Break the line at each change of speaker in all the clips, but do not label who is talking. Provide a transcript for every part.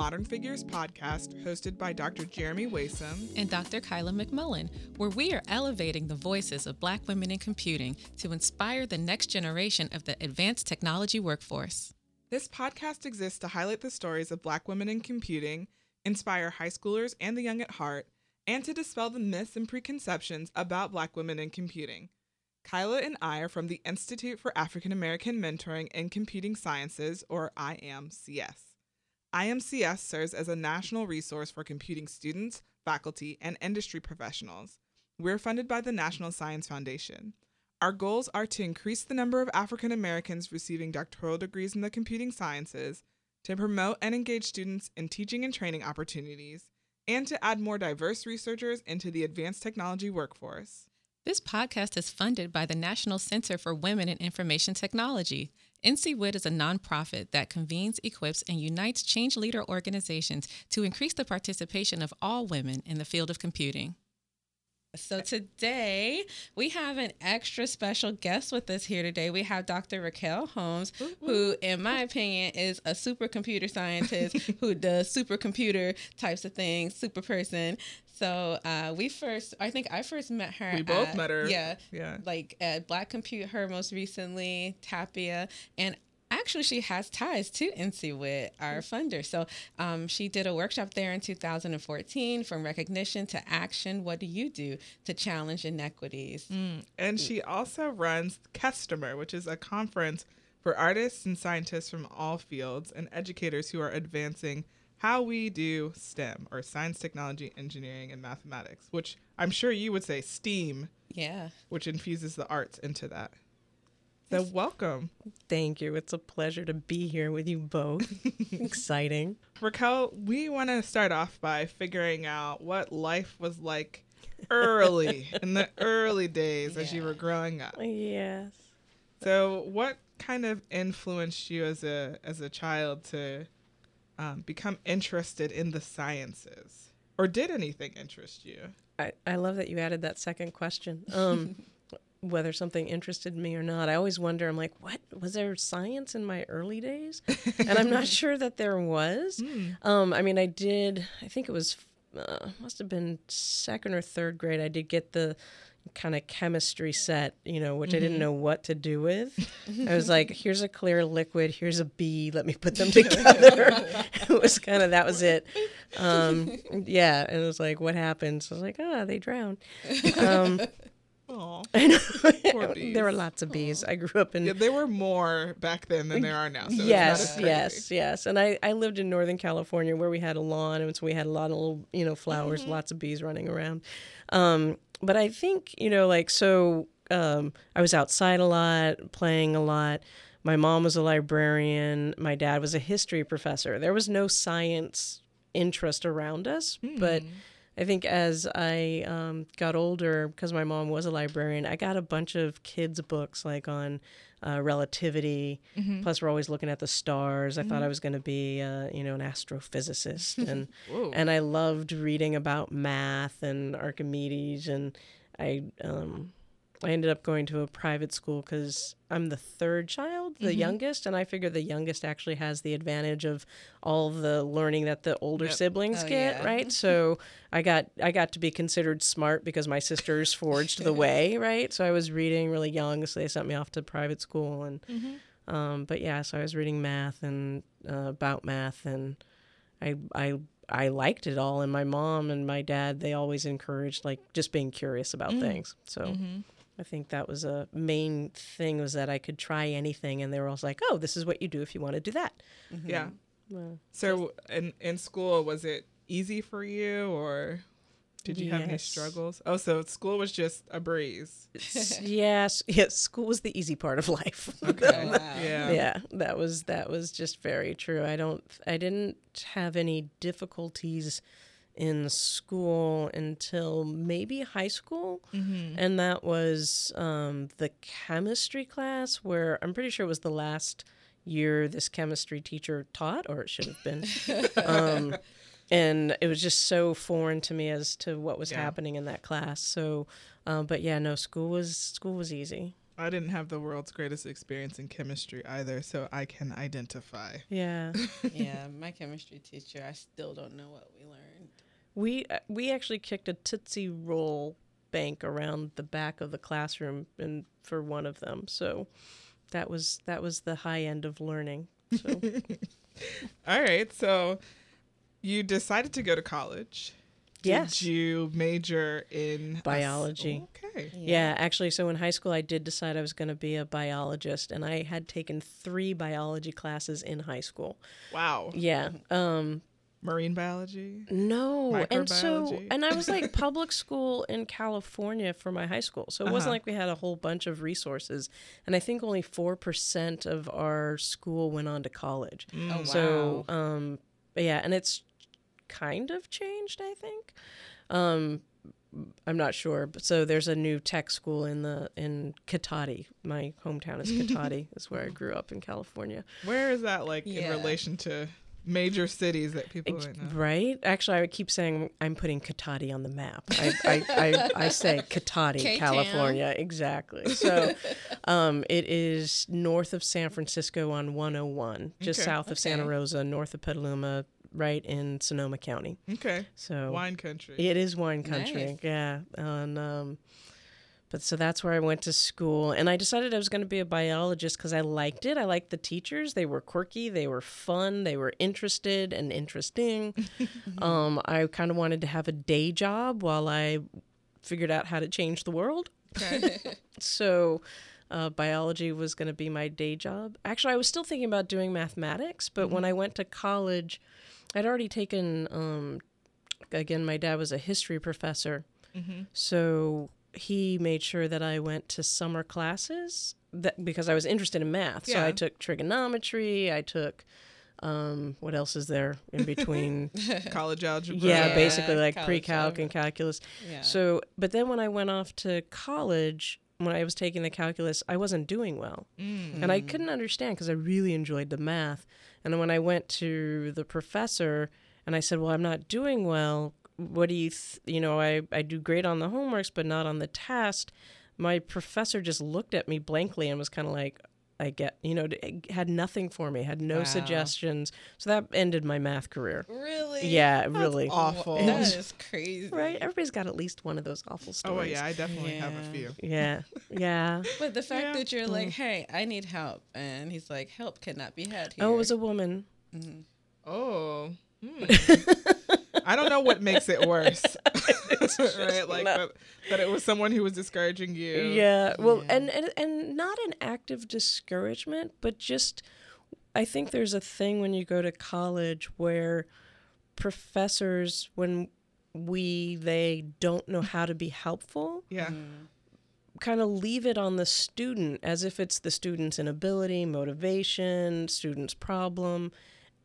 Modern Figures podcast hosted by Dr. Jeremy Waisome
and Dr. Kyla McMullen, where we are elevating the voices of Black women in computing to inspire the next generation of the advanced technology workforce.
This podcast exists to highlight the stories of Black women in computing, inspire high schoolers and the young at heart, and to dispel the myths and preconceptions about Black women in computing. Kyla and I are from the Institute for African American Mentoring in Computing Sciences, or IAMCS. IMCS serves as a national resource for computing students, faculty, and industry professionals. We're funded by the National Science Foundation. Our goals are to increase the number of African Americans receiving doctoral degrees in the computing sciences, to promote and engage students in teaching and training opportunities, and to add more diverse researchers into the advanced technology workforce.
This podcast is funded by the National Center for Women in Information Technology. NCWIT is a nonprofit that convenes, equips, and unites change leader organizations to increase the participation of all women in the field of computing. So today we have an extra special guest with us here today. We have Dr. Raquel Holmes, who, in my opinion, is a supercomputer scientist who does supercomputer types of things, super person. So uh, we first, I think I first met her.
We both
at,
met her.
Yeah,
yeah.
Like at Black ComputeHER most recently, Tapia, and actually she has ties to NCWIT, our funder. So um, she did a workshop there in 2014 from recognition to action. What do you do to challenge inequities?
Mm. And she also runs Customer, which is a conference for artists and scientists from all fields and educators who are advancing how we do STEM or science, technology, engineering, and mathematics, which I'm sure you would say STEAM.
Yeah.
Which infuses the arts into that. So, welcome.
Thank you. It's a pleasure to be here with you both. Exciting.
Raquel, we want to start off by figuring out what life was like early in the early days yeah. as you were growing up.
Yes.
So, what kind of influenced you as a as a child to um, become interested in the sciences, or did anything interest you?
I, I love that you added that second question. Um, whether something interested me or not. I always wonder, I'm like, what? Was there science in my early days? and I'm not sure that there was. Mm. Um, I mean, I did, I think it was, uh, must have been second or third grade. I did get the kind of chemistry set, you know, which mm-hmm. I didn't mm-hmm. know what to do with. I was like, here's a clear liquid, here's a bee, let me put them together. it was kind of, that was it. Um, yeah. And it was like, what happened? So I was like, ah, oh, they drowned. Um, I there were lots of bees. Aww. I grew up in.
Yeah, there were more back then than there are now. So
yes, yes, yes. And I, I lived in Northern California where we had a lawn, and so we had a lot of little, you know, flowers, mm-hmm. lots of bees running around. Um, but I think, you know, like so, um, I was outside a lot, playing a lot. My mom was a librarian. My dad was a history professor. There was no science interest around us, mm. but I think as I um, got older, because my mom was a librarian, I got a bunch of kids' books like on uh, relativity. Mm-hmm. Plus, we're always looking at the stars. I mm-hmm. thought I was going to be, uh, you know, an astrophysicist, and and I loved reading about math and Archimedes, and I um, I ended up going to a private school because I'm the third child, the mm-hmm. youngest, and I figure the youngest actually has the advantage of all the learning that the older yep. siblings oh, get, yeah. right? So I got I got to be considered smart because my sisters forged the way, right? So I was reading really young, so they sent me off to private school, and mm-hmm. um, but yeah, so I was reading math and uh, about math, and I I I liked it all, and my mom and my dad they always encouraged like just being curious about mm. things, so. I think that was a main thing was that I could try anything, and they were always like, "Oh, this is what you do if you want to do that."
Mm-hmm. Yeah. Well, so in in school, was it easy for you, or did you yes. have any struggles? Oh, so school was just a breeze.
yes, yes. School was the easy part of life.
Okay. wow. Yeah.
Yeah. That was that was just very true. I don't. I didn't have any difficulties in school until maybe high school. Mm-hmm. And that was um, the chemistry class, where I'm pretty sure it was the last year this chemistry teacher taught, or it should have been. um, and it was just so foreign to me as to what was yeah. happening in that class. So, uh, but yeah, no, school was school was easy.
I didn't have the world's greatest experience in chemistry either, so I can identify.
Yeah.
yeah, my chemistry teacher, I still don't know what we learned.
We uh, we actually kicked a Tootsie Roll bank around the back of the classroom and for one of them. So that was that was the high end of learning. So
All right, so you decided to go to college.
Yes.
Did you major in
Biology.
Okay.
yeah, actually so in high school I did decide I was going to be a biologist and I had taken 3 biology classes in high school.
Wow.
Yeah. Um
Marine biology.
No, and so and I was like public school in California for my high school, so it wasn't
Uh-huh.
like we had a whole bunch of resources, and I think only four percent of our school went on to college.
Mm.
Oh, wow.
So, um, yeah, and it's kind of changed, I think. Um, I'm not sure, but so there's a new tech school in the in Cotati. My hometown is Cotati. is where I grew up in California.
Where is that like in relation to major cities that people
Ex-
might know?
Right? Actually, I would keep saying I'm putting Cotati on the map. I, I, I, I say Cotati,
K-Town.
California. Exactly. So um, it is north of San Francisco on 101, just
Okay.
south of Santa Rosa, north of Petaluma, right in Sonoma County.
Okay.
So
Wine country.
it is wine country.
Nice.
Yeah. And, um, but so that's where I went to school. And I decided I was going to be a biologist because I liked it. I liked the teachers. They were quirky, they were fun, they were interested and interesting. um, I kind of wanted to have a day job while I figured out how to change the world.
Okay.
So uh, biology was going to be my day job. Actually, I was still thinking about doing mathematics, but when I went to college, I'd already taken, um, again, my dad was a history professor.
Mhm.
So he made sure that I went to summer classes that, because I was interested in math. So I took trigonometry, I took. Um, what else is there in between?
College algebra.
yeah,
Yeah,
basically like pre-calc
algebra.
and calculus.
Yeah.
So, but then when I went off to college, when I was taking the calculus, I wasn't doing well.
Mm.
And I couldn't understand because I really enjoyed the math. And when I went to the professor and I said, Well, I'm not doing well, what do you, th- you know, I, I do great on the homeworks, but not on the test. My professor just looked at me blankly and was kind of like, I get, you know, had nothing for me, had no
Wow.
suggestions. So that ended my math career.
really?
Yeah, really.
awful.
That is crazy.
Right? Everybody's got at least one of those awful stories.
Oh yeah, I definitely have a few.
Yeah. Yeah.
But the fact
Yeah.
that you're like, hey, I need help. And he's like, help cannot be had here.
Oh, it was a woman.
Mhm.
Oh. hmm. I don't know what makes it worse. right? Like
not-
that, that it was someone who was discouraging you.
Yeah. Well,
Yeah.
and, and and not an active discouragement, but just I think there's a thing when you go to college where professors when we they don't know how to be helpful
Yeah.
Mm-hmm.
kind of leave it on the student as if it's the student's inability, motivation, student's problem.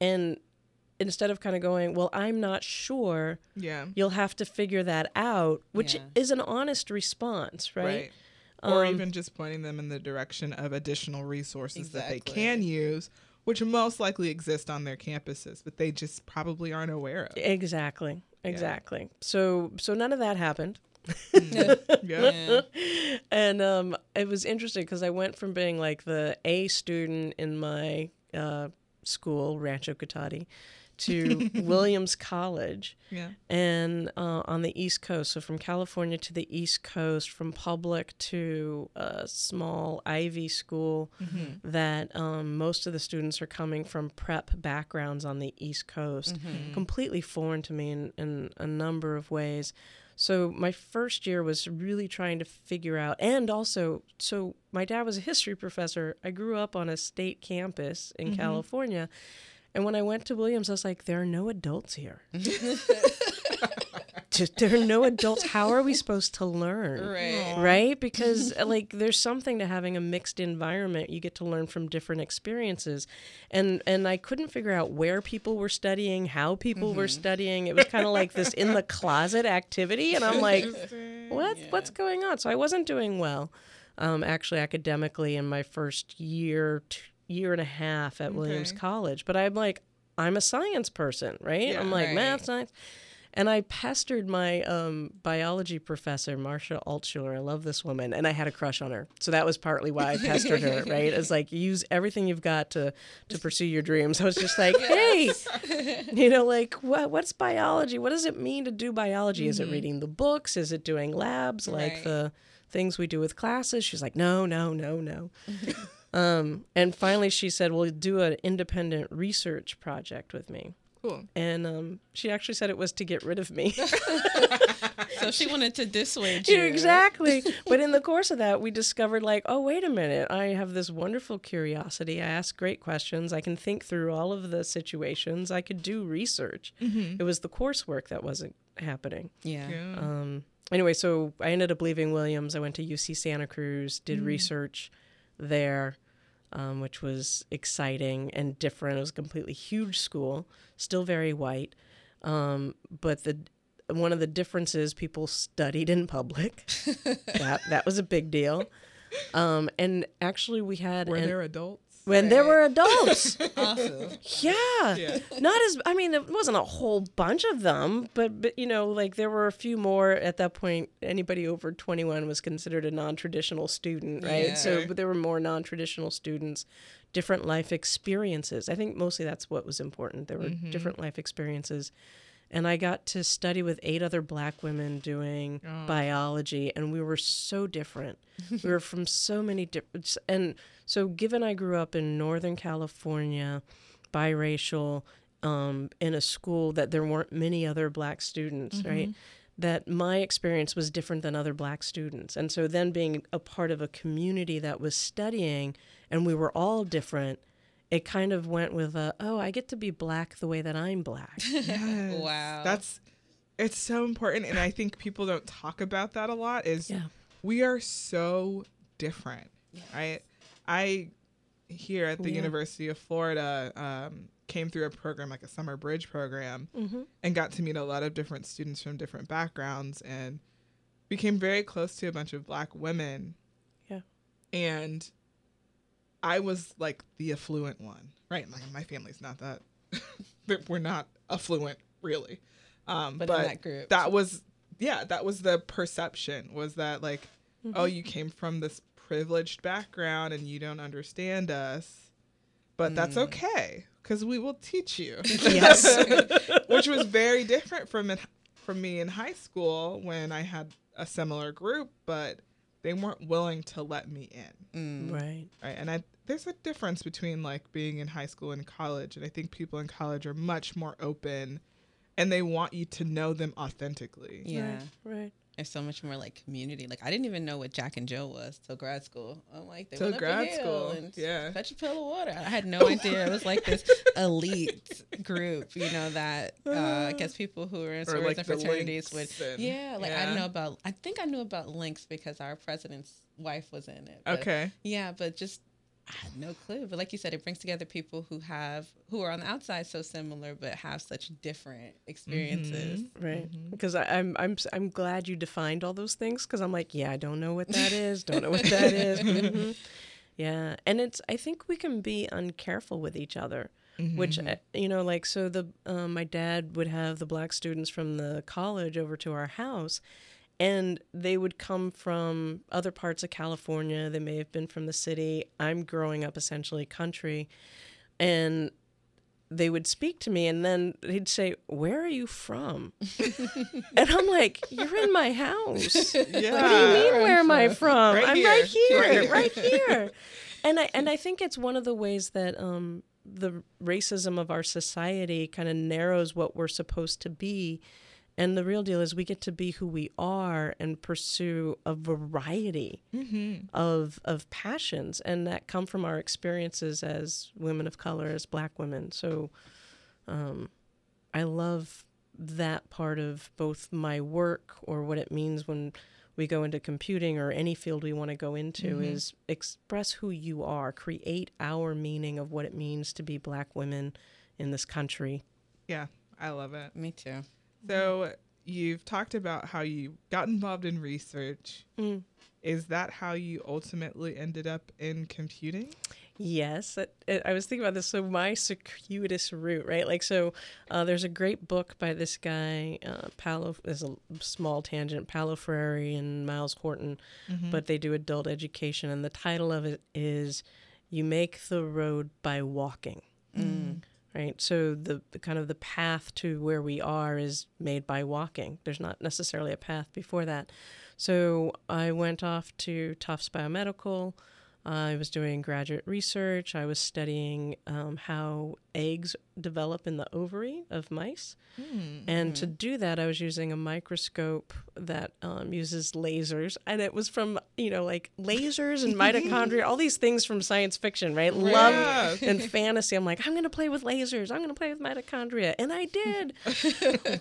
And instead of kind of going, well, I'm not sure,
Yeah.
you'll have to figure that out, which
Yeah.
is an honest response, right?
Right. Or
Um,
even just pointing them in the direction of additional resources that they can use, which most likely exist on their campuses, but they just probably aren't aware of.
Exactly. Exactly. So so none of that happened.
Yeah.
Yeah.
And um, it was interesting because I went from being like the A student in my uh, school, Rancho Cotati, to Williams College,
Yeah.
and uh, on the East Coast. So from California to the East Coast, from public to a small Ivy school,
Mm-hmm.
that um, most of the students are coming from prep backgrounds on the East Coast.
Mm-hmm.
Completely foreign to me in, in a number of ways. So my first year was really trying to figure out, and also, so my dad was a history professor. I grew up on a state campus in California. And when I went to Williams, I was like, there are no adults here. There are no adults. How are we supposed to learn?
Right.
right? Because uh, like there's something to having a mixed environment. You get to learn from different experiences. And and i couldn't figure out where people were studying how people were studying. It was kind of like this in the closet activity and i'm like what? What's going on? So i wasn't doing well um, actually academically in my first year t- year and a half at williams college but i'm like i'm a science person right
Yeah,
i'm like
right.
math science And I pestered my um, biology professor, Marsha Altschuler. I love this woman, and I had a crush on her. So that was partly why I pestered her, right? It's like use everything you've got to to pursue your dreams. I was just like, hey, you know, like what what's biology? What does it mean to do biology? Is it reading the books? Is it doing labs like
Right.
the things we do with classes? She's like, no, no, no, no. um, and finally, she said, "Well, do an independent research project with me."
Cool.
And um, she actually said it was to get rid of me.
So she wanted to dissuade you.
exactly. but in the course of that, we discovered like, oh, wait a minute. I have this wonderful curiosity. I ask great questions. I can think through all of the situations. I could do research. It was the coursework that wasn't happening.
Yeah.
Yeah.
Um, anyway, so I ended up leaving Williams. I went to UC Santa Cruz, did research there, um, which was exciting and different. It was a completely huge school, still very white. Um, but the one of the differences people studied in public. that that was a big deal. Um, and actually, we had
Were
an-
there adults?
When there were adults.
Awesome.
Yeah.
Yeah.
Not as I mean, it wasn't a whole bunch of them, but but you know, like there were a few more at that point. Anybody over 21 was considered a non-traditional student, right?
Yeah.
So but there were more non-traditional students, different life experiences. I think mostly that's what was important. There were mm-hmm. different life experiences. And I got to study with eight other black women doing biology, and we were so different. we were from so many different. And so, given I grew up in Northern California, biracial, um, in a school that there weren't many other black students, right? That my experience was different than other black students. And so, then being a part of a community that was studying and we were all different, it kind of went with a, oh, I get to be black the way that I'm black.
Yes.
Wow.
That's it's so important and I think people don't talk about that a lot is
Yeah.
we are so different. Right? I here at the
Yeah.
University of Florida um, came through a program like a summer bridge program
Mm-hmm.
and got to meet a lot of different students from different backgrounds and became very close to a bunch of black women.
Yeah.
And I was like the affluent one, right? Like my family's not that, we're not affluent really. Um,
But
but
in that group.
that was, yeah, that was the perception was that like,
Mm-hmm.
oh, you came from this privileged background and you don't understand us, but that's okay because we will teach you.
Yes.
which was very different from in, from me in high school when I had a similar group, but they weren't willing to let me in. Mm.
right.
Right, and I there's a difference between like being in high school and college, and I think people in college are much more open, and they want you to know them authentically.
Yeah.
Right.
There's so much more like community. Like I didn't even know what Jack and Jill was till grad school. I'm like they
Till
went up a
grad
hill
school,
and
yeah.
fetch a pail of water. I had no idea it was like this elite group. You know that uh, I guess people who were in
Or,
sororities
like,
and fraternities would.
And-
yeah, like I
yeah.
didn't know about. I think I knew about links because our president's wife was in it. but-
Okay.
Yeah, but just I had no clue. But like you said, it brings together people who have who are on the outside so similar, but have such different experiences.
Right. Because I, I'm I'm I'm glad you defined all those things because I'm like, yeah, I don't know what that is. Don't know what that is. Mhm. Yeah, and it's I think we can be uncareful with each other. Which uh, you know, like so the um, my dad would have the black students from the college over to our house, and they would come from other parts of California. They may have been from the city. I'm growing up essentially country, and they would speak to me and then he'd say, Where are you from? and I'm like, You're in my house.
Yeah.
What do you mean where am I from?
Right
I'm
here.
right here,
Right
right
here.
here. And I and I think it's one of the ways that um the racism of our society kind of narrows what we're supposed to be. And the real deal is we get to be who we are and pursue a variety of of passions and that come from our experiences as women of color, as black women. So um, I love that part of both my work or what it means when we go into computing or any field we want to go into is express who you are, create our meaning of what it means to be black women in this country.
Yeah, I love it.
Me too.
So you've talked about how you got involved in research.
Mm.
Is that how you ultimately ended up in computing?
Yes, it, it- I was thinking about this. So my circuitous route, right? Like, so uh, there's a great book by this guy, uh, Paulo. There's a small tangent, Paulo Freire and Myles Horton, but they do adult education, and the title of it is "You Make the Road by Walking." Right. So the, the kind of the path to where we are is made by walking. There's not necessarily a path before that. So I went off to Tufts Biomedical. I was doing graduate research. I was studying um, how eggs develop in the ovary of mice. And to do that, I was using a microscope that um, uses lasers. And it was from, you know, like lasers and mitochondria, all these things from science fiction, right? Love and fantasy. I'm like, I'm going to play with lasers. I'm going to play with mitochondria. And I did.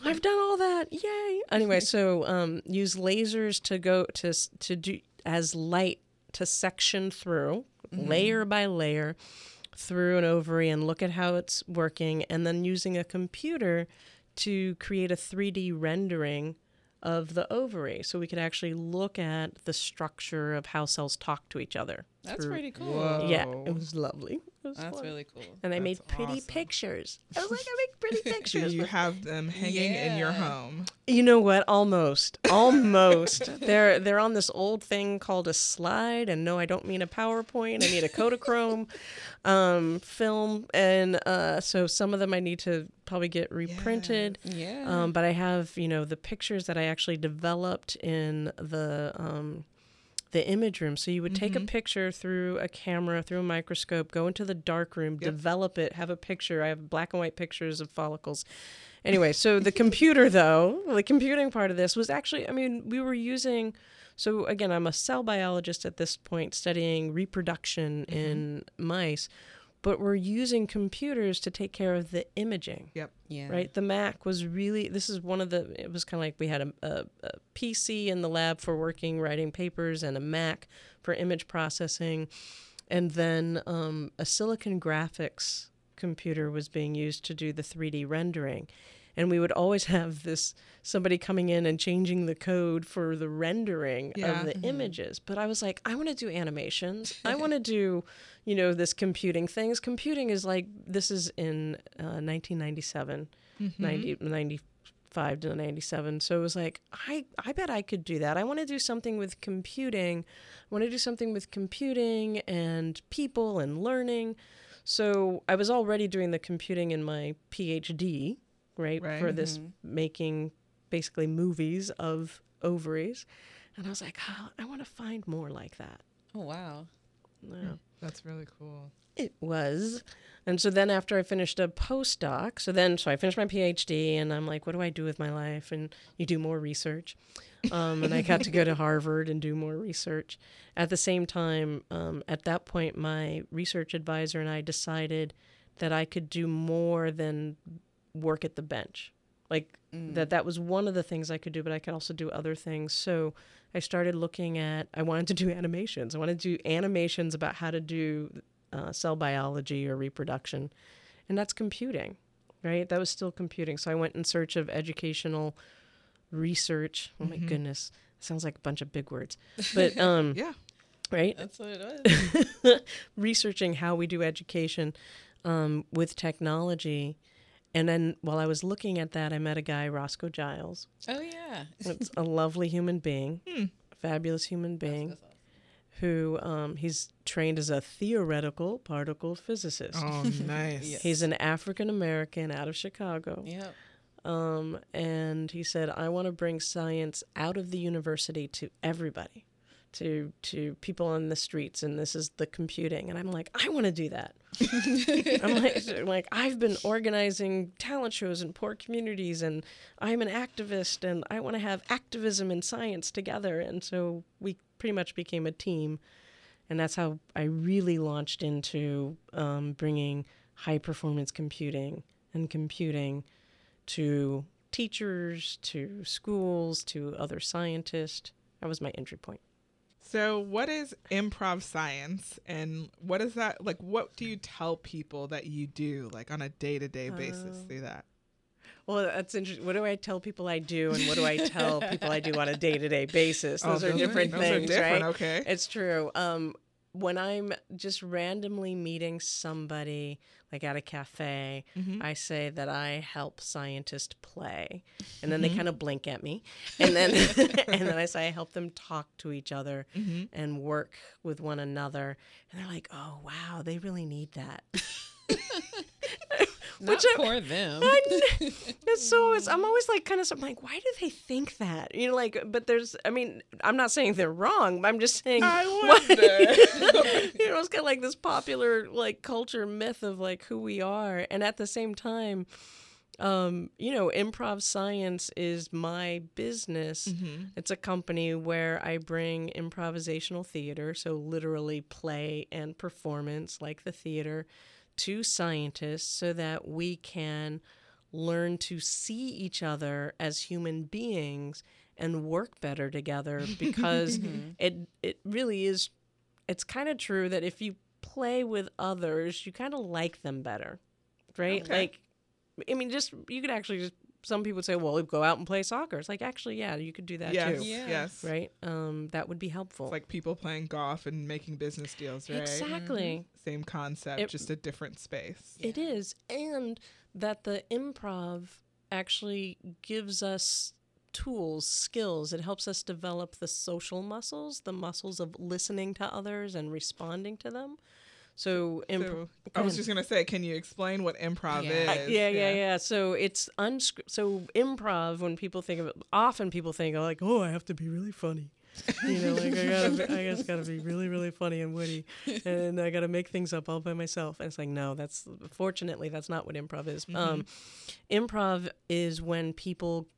I've done all that. Yay. Anyway, so um, use lasers to go to, to do as light to section through mm-hmm. layer by layer through an ovary and look at how it's working, and then using a computer to create a 3D rendering of the ovary so we could actually look at the structure of how cells talk to each other.
That's
through-
pretty cool.
Whoa.
Yeah, it was lovely. It was
That's
fun.
really cool.
and I made pretty
awesome.
pictures. I was like, I make pretty
Do
pictures.
you have them hanging in your home?
You know what? Almost, almost. they're they're on this old thing called a slide, and no, I don't mean a PowerPoint. I need a Kodachrome um, film, and uh, so some of them I need to probably get reprinted.
Yeah.
Um, but I have you know the pictures that I actually developed in the um, the image room. So you would take a mm-hmm. picture through a camera, through a microscope, go into the dark room, develop it, have a picture. I have black and white pictures of follicles. Anyway, so the computer though, the computing part of this was actually, I mean, we were using. So again, I'm a cell biologist at this point, studying reproduction mm-hmm. in mice, but we're using computers to take care of the imaging
Yep.
yeah.
right? The Mac was really this is one of the it was kind of like we had a, a, a PC in the lab for working writing papers and a Mac for image processing, and then um, a Silicon Graphics computer was being used to do the 3D rendering. And we would always have this somebody coming in and changing the code for the rendering
Yeah.
of the images. But I was like, I want to do animations. I want to do, you know, this computing things. Computing is like this is in uh, 1997, 90, 95 to 97. So it was like, I, I bet I could do that. I want to do something with computing. I want to do something with computing and people and learning. So I was already doing the computing in my PhD, right,
Right.
for this making basically movies of ovaries. And I was like, oh, I want to find more like that.
Oh wow.
Yeah.
That's really cool.
It was. And so then after I finished a postdoc, so then so I finished my PhD and I'm like, what do I do with my life? And you do more research. Um, and I got to go to Harvard and do more research. At the same time, um, at that point, my research advisor and I decided that I could do more than work at the bench. Like that that was one of the things I could do, but I could also do other things. So I started looking at I wanted to do animations. I wanted to do animations about how to do uh, cell biology or reproduction, and that's computing, right? That was still computing. So I went in search of educational research. Oh my goodness, sounds like a bunch of big words, but um,
Yeah.
right?
That's what it was.
researching how we do education um, with technology. And then while I was looking at that, I met a guy, Roscoe Giles.
oh yeah.
It's a lovely human being, a fabulous human being,
awesome.
who um, he's trained as a theoretical particle physicist.
Oh, nice.
Yeah.
He's an African American out of Chicago.
Yep.
Um, and he said, I want to bring science out of the university to everybody, to to people on the streets, and this is the computing. And I'm like, I want to do that. I'm like, like, I've been organizing talent shows in poor communities, and I'm an activist, and I want to have activism and science together. And so we pretty much became a team, and that's how I really launched into um, bringing high performance computing and computing to teachers, to schools, to other scientists. That was my entry point.
So, what is improv science, and what is that like? What do you tell people that you do, like on a day to day basis,
Um,
through that?
Well, that's interesting. What do I tell people I do, and what do I tell people I do on a day to day basis?
Oh,
Those are
those are-
different
those are
things,
different,
right?
okay.
It's true. Um, when I'm just randomly meeting somebody, like at a cafe, mm-hmm. I say that I help scientists play, and then they mm-hmm. kind of blink at me, and then and then I say I help them talk to each other mm-hmm. and work with one another, and they're like, "Oh wow, they really need that."
Not for them.
I so it's, I'm always like kind of I'm like, why do they think that? You know, like, but there's, I mean, I'm not saying they're wrong. But I'm just saying,
I wonder.
you know, it's kind of like this popular like culture myth of like who we are, and at the same time, um, you know, improv science is my business. It's a company where I bring improvisational theater, so literally play and performance like the theater, to scientists so that we can learn to see each other as human beings and work better together because mm-hmm. it it really is it's kind of true that if you play with others, you kind of like them better. Right?
Okay.
Like I mean just you could actually just some people would say, well, go out and play soccer. It's like actually, yeah, you could do that
yes,
too.
Yeah.
yes.
Right? Um, that would be helpful.
It's like people playing golf and making business deals, right?
Exactly.
Same concept,
It-
just a different space.
It is. And that the improv actually gives us tools, skills. It helps us develop the social muscles, the muscles of listening to others and responding to them. So, imp-
So, I was just gonna say, can you explain what improv
Yeah.
is?
yeah, yeah, yeah. So it's unscripted. So improv, when people think of it, often people think, oh, like, oh, I have to be really funny. You know, like I gotta, be, I just gotta be really, really funny and witty, and I gotta make things up all by myself. And it's like, no, that's fortunately that's not what improv is. Um, improv is when people,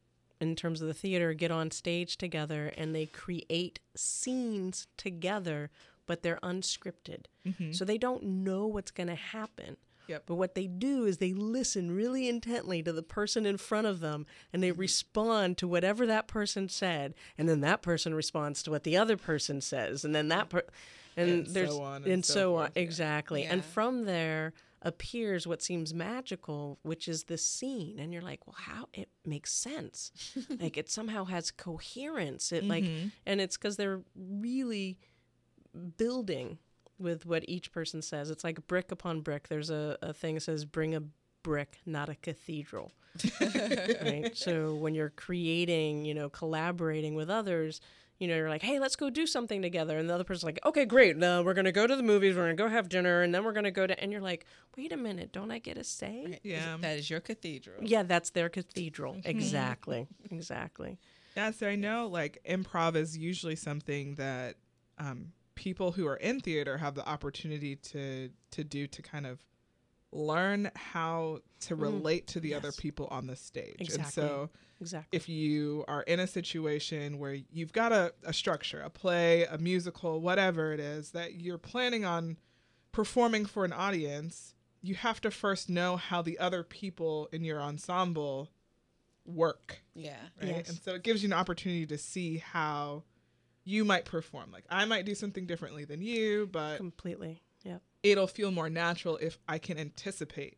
in terms of the theater, get on stage together and they create scenes together, but they're unscripted, mm-hmm. so they don't know what's gonna happen.
Yep.
But what they do is they listen really intently to the person in front of them and they mm-hmm. respond to whatever that person said. And then that person responds to what the other person says. And then that per- and,
And
there's
so on and
and
so
so on.
forth, yeah.
Exactly. And from there appears what seems magical, which is the scene. And you're like, well, how it makes sense. like it somehow has coherence. It like mm-hmm. and it's because they're really building with what each person says. It's like brick upon brick. There's a, a thing that says, bring a brick, not a cathedral. right? So when you're creating, you know, collaborating with others, you know, you're like, hey, let's go do something together. And the other person's like, okay, great. Now we're going to go to the movies. We're going to go have dinner. And then we're going to go to, and you're like, wait a minute, don't I get a say?
Yeah.
That is your cathedral.
Yeah, that's their cathedral. Exactly. Exactly.
Yeah, so I know like improv is usually something that um, people who are in theater have the opportunity to to do to kind of learn how to mm-hmm. relate to the other people on the stage. And so
Exactly.
if you are in a situation where you've got a, a structure, a play, a musical, whatever it is that you're planning on performing for an audience, you have to first know how the other people in your ensemble work
Yeah.
right?
Yes.
And so it gives you an opportunity to see how you might perform. Like I might do something differently than you, but
Completely. Yep.
it'll feel more natural if I can anticipate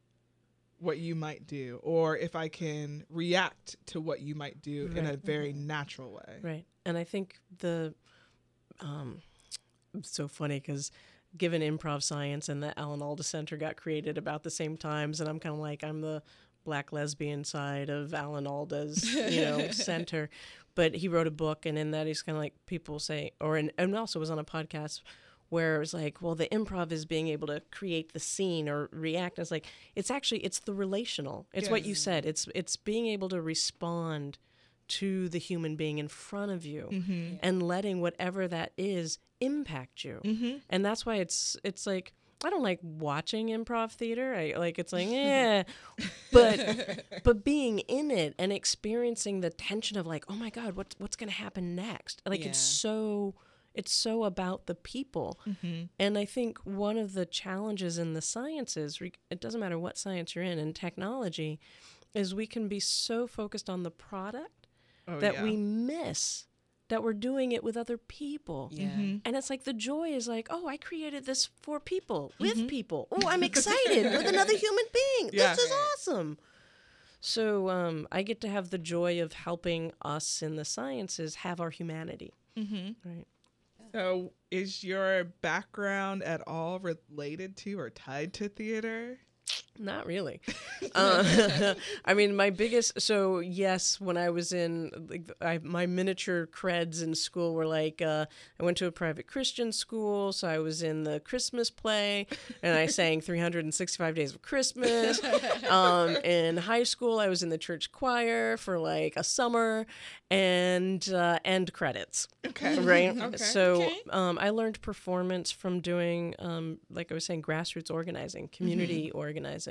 what you might do or if I can react to what you might do in a
Right.
very natural way.
Right. And I think the um it's so funny cuz given improv science and the Alan Alda Center got created about the same times and I'm kind of like I'm the black lesbian side of Alan Alda's, you know, center. But he wrote a book and in that he's kind of like people say or in, and also was on a podcast where it was like, well, the improv is being able to create the scene or react. It's like it's actually it's the relational. It's what you said. It's it's being able to respond to the human being in front of you
Mm-hmm.
and letting whatever that is impact you.
Mm-hmm.
And that's why it's it's like I don't like watching improv theater. I like it's like yeah, but but being in it and experiencing the tension of like oh my god what's what's gonna happen next? Like it's so it's so about the people. Mm-hmm. And I think one of the challenges in the sciences, it doesn't matter what science you're in, and technology, is we can be so focused on the product
Oh,
that
yeah.
we miss that we're doing it with other people.
Yeah.
And it's like the joy is like, oh, I created this for people, with
Mm-hmm.
people. Oh, I'm excited with another human being.
Yeah.
This is awesome. So um, I get to have the joy of helping us in the sciences have our humanity.
Mm-hmm.
Right.
So, is your background at all related to or tied to theater?
Not really. uh, I mean, my biggest. So yes, when I was in like, I, my miniature creds in school were like, uh, I went to a private Christian school, so I was in the Christmas play, and I sang 365 Days of Christmas. Um, in high school, I was in the church choir for like a summer, and uh, end credits.
Okay.
Right.
Okay.
So
Okay.
um, I learned performance from doing, um, like I was saying, grassroots organizing, community organizing.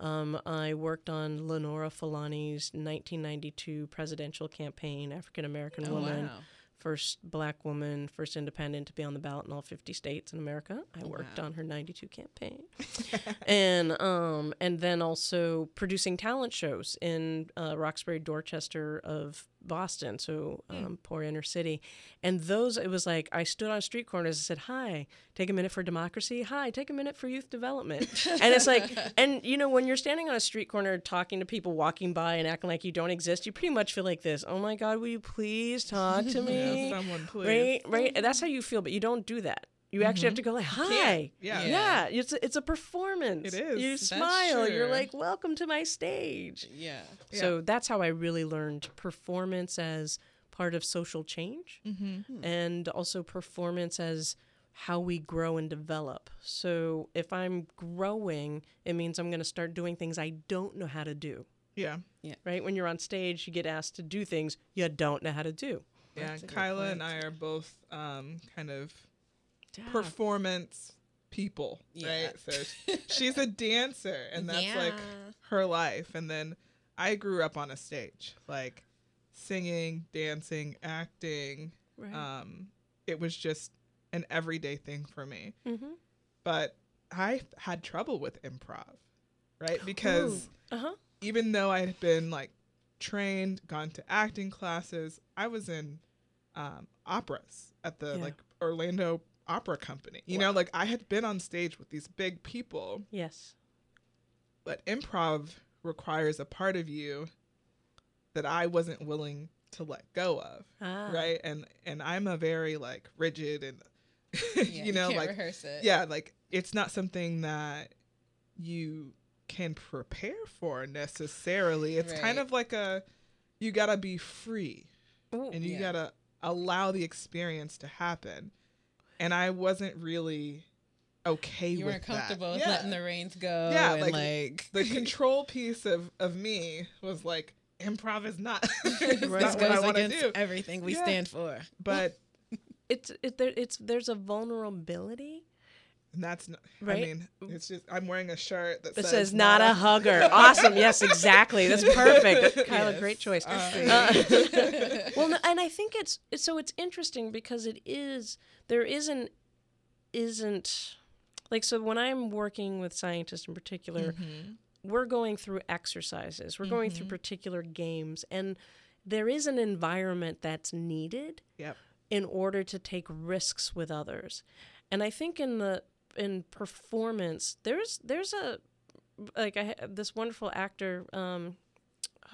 Um, I worked on Lenora Fulani's 1992 presidential campaign, African American
Oh,
woman,
wow.
first black woman, first independent to be on the ballot in all 50 states in America. I worked
Wow.
on her 92 campaign. and um, and then also producing talent shows in uh, Roxbury, Dorchester of Boston, so um, poor inner city. And those, it was like I stood on street corners and said, "Hi, take a minute for democracy. Hi, take a minute for youth development." and it's like, and you know, when you're standing on a street corner talking to people walking by and acting like you don't exist, you pretty much feel like this. Oh my God, will you please talk to me?
Yeah, someone please.
right, right. That's how you feel, but you don't do that. You actually have to go like, "Hi."
Yeah.
Yeah, it's a, it's a performance.
It is.
You smile. You're
true.
like, "Welcome to my stage."
Yeah.
So that's how I really learned performance as part of social change,
Mm-hmm.
and also performance as how we grow and develop. So if I'm growing, it means I'm going to start doing things I don't know how to do.
Yeah. Yeah.
Right? When you're on stage, you get asked to do things you don't know how to do.
Yeah.
That's a good
Kyla and I are both um, kind of
Yeah.
performance people,
Yeah.
right? So she's a dancer, and that's like her life. And then I grew up on a stage, like singing, dancing, acting.
Right.
Um, it was just an everyday thing for me.
mm-hmm.
But I had trouble with improv, right? Because
Uh huh.
even though I had been like trained, gone to acting classes, I was in um, operas at the
Yeah.
like Orlando Opera Company. You know, like I had been on stage with these big people,
Yes.
but improv requires a part of you that I wasn't willing to let go of,
Ah.
right? And and I'm a very like rigid and
Yeah,
you know
can't
like
rehearse it.
yeah, like it's not something that you can prepare for necessarily. It's kind of like a you gotta be free
Ooh.
and you
Yeah.
gotta allow the experience to happen. And I wasn't really okay with You
weren't comfortable with
Yeah.
letting the reins go.
Yeah,
and
like,
like,
the control piece of of me was like improv is not, it's
Right.
not
this
what I
goes
want to
against
do.
everything we
Yeah.
stand for.
But
it's it, there, it's there's a vulnerability
that's not. I mean, it's just I'm wearing a shirt that
that
says,
says not a hugger. awesome. Yes, exactly. That's perfect. Kyla,
Yes.
great choice.
Uh,
Uh, well, no, and I think it's, it's so it's interesting because it is there isn't isn't like so when I'm working with scientists in particular,
Mhm.
we're going through exercises, we're going through particular games, and there is an environment that's needed
Yep.
in order to take risks with others. And I think in the in performance, there's there's a like I this wonderful actor, um,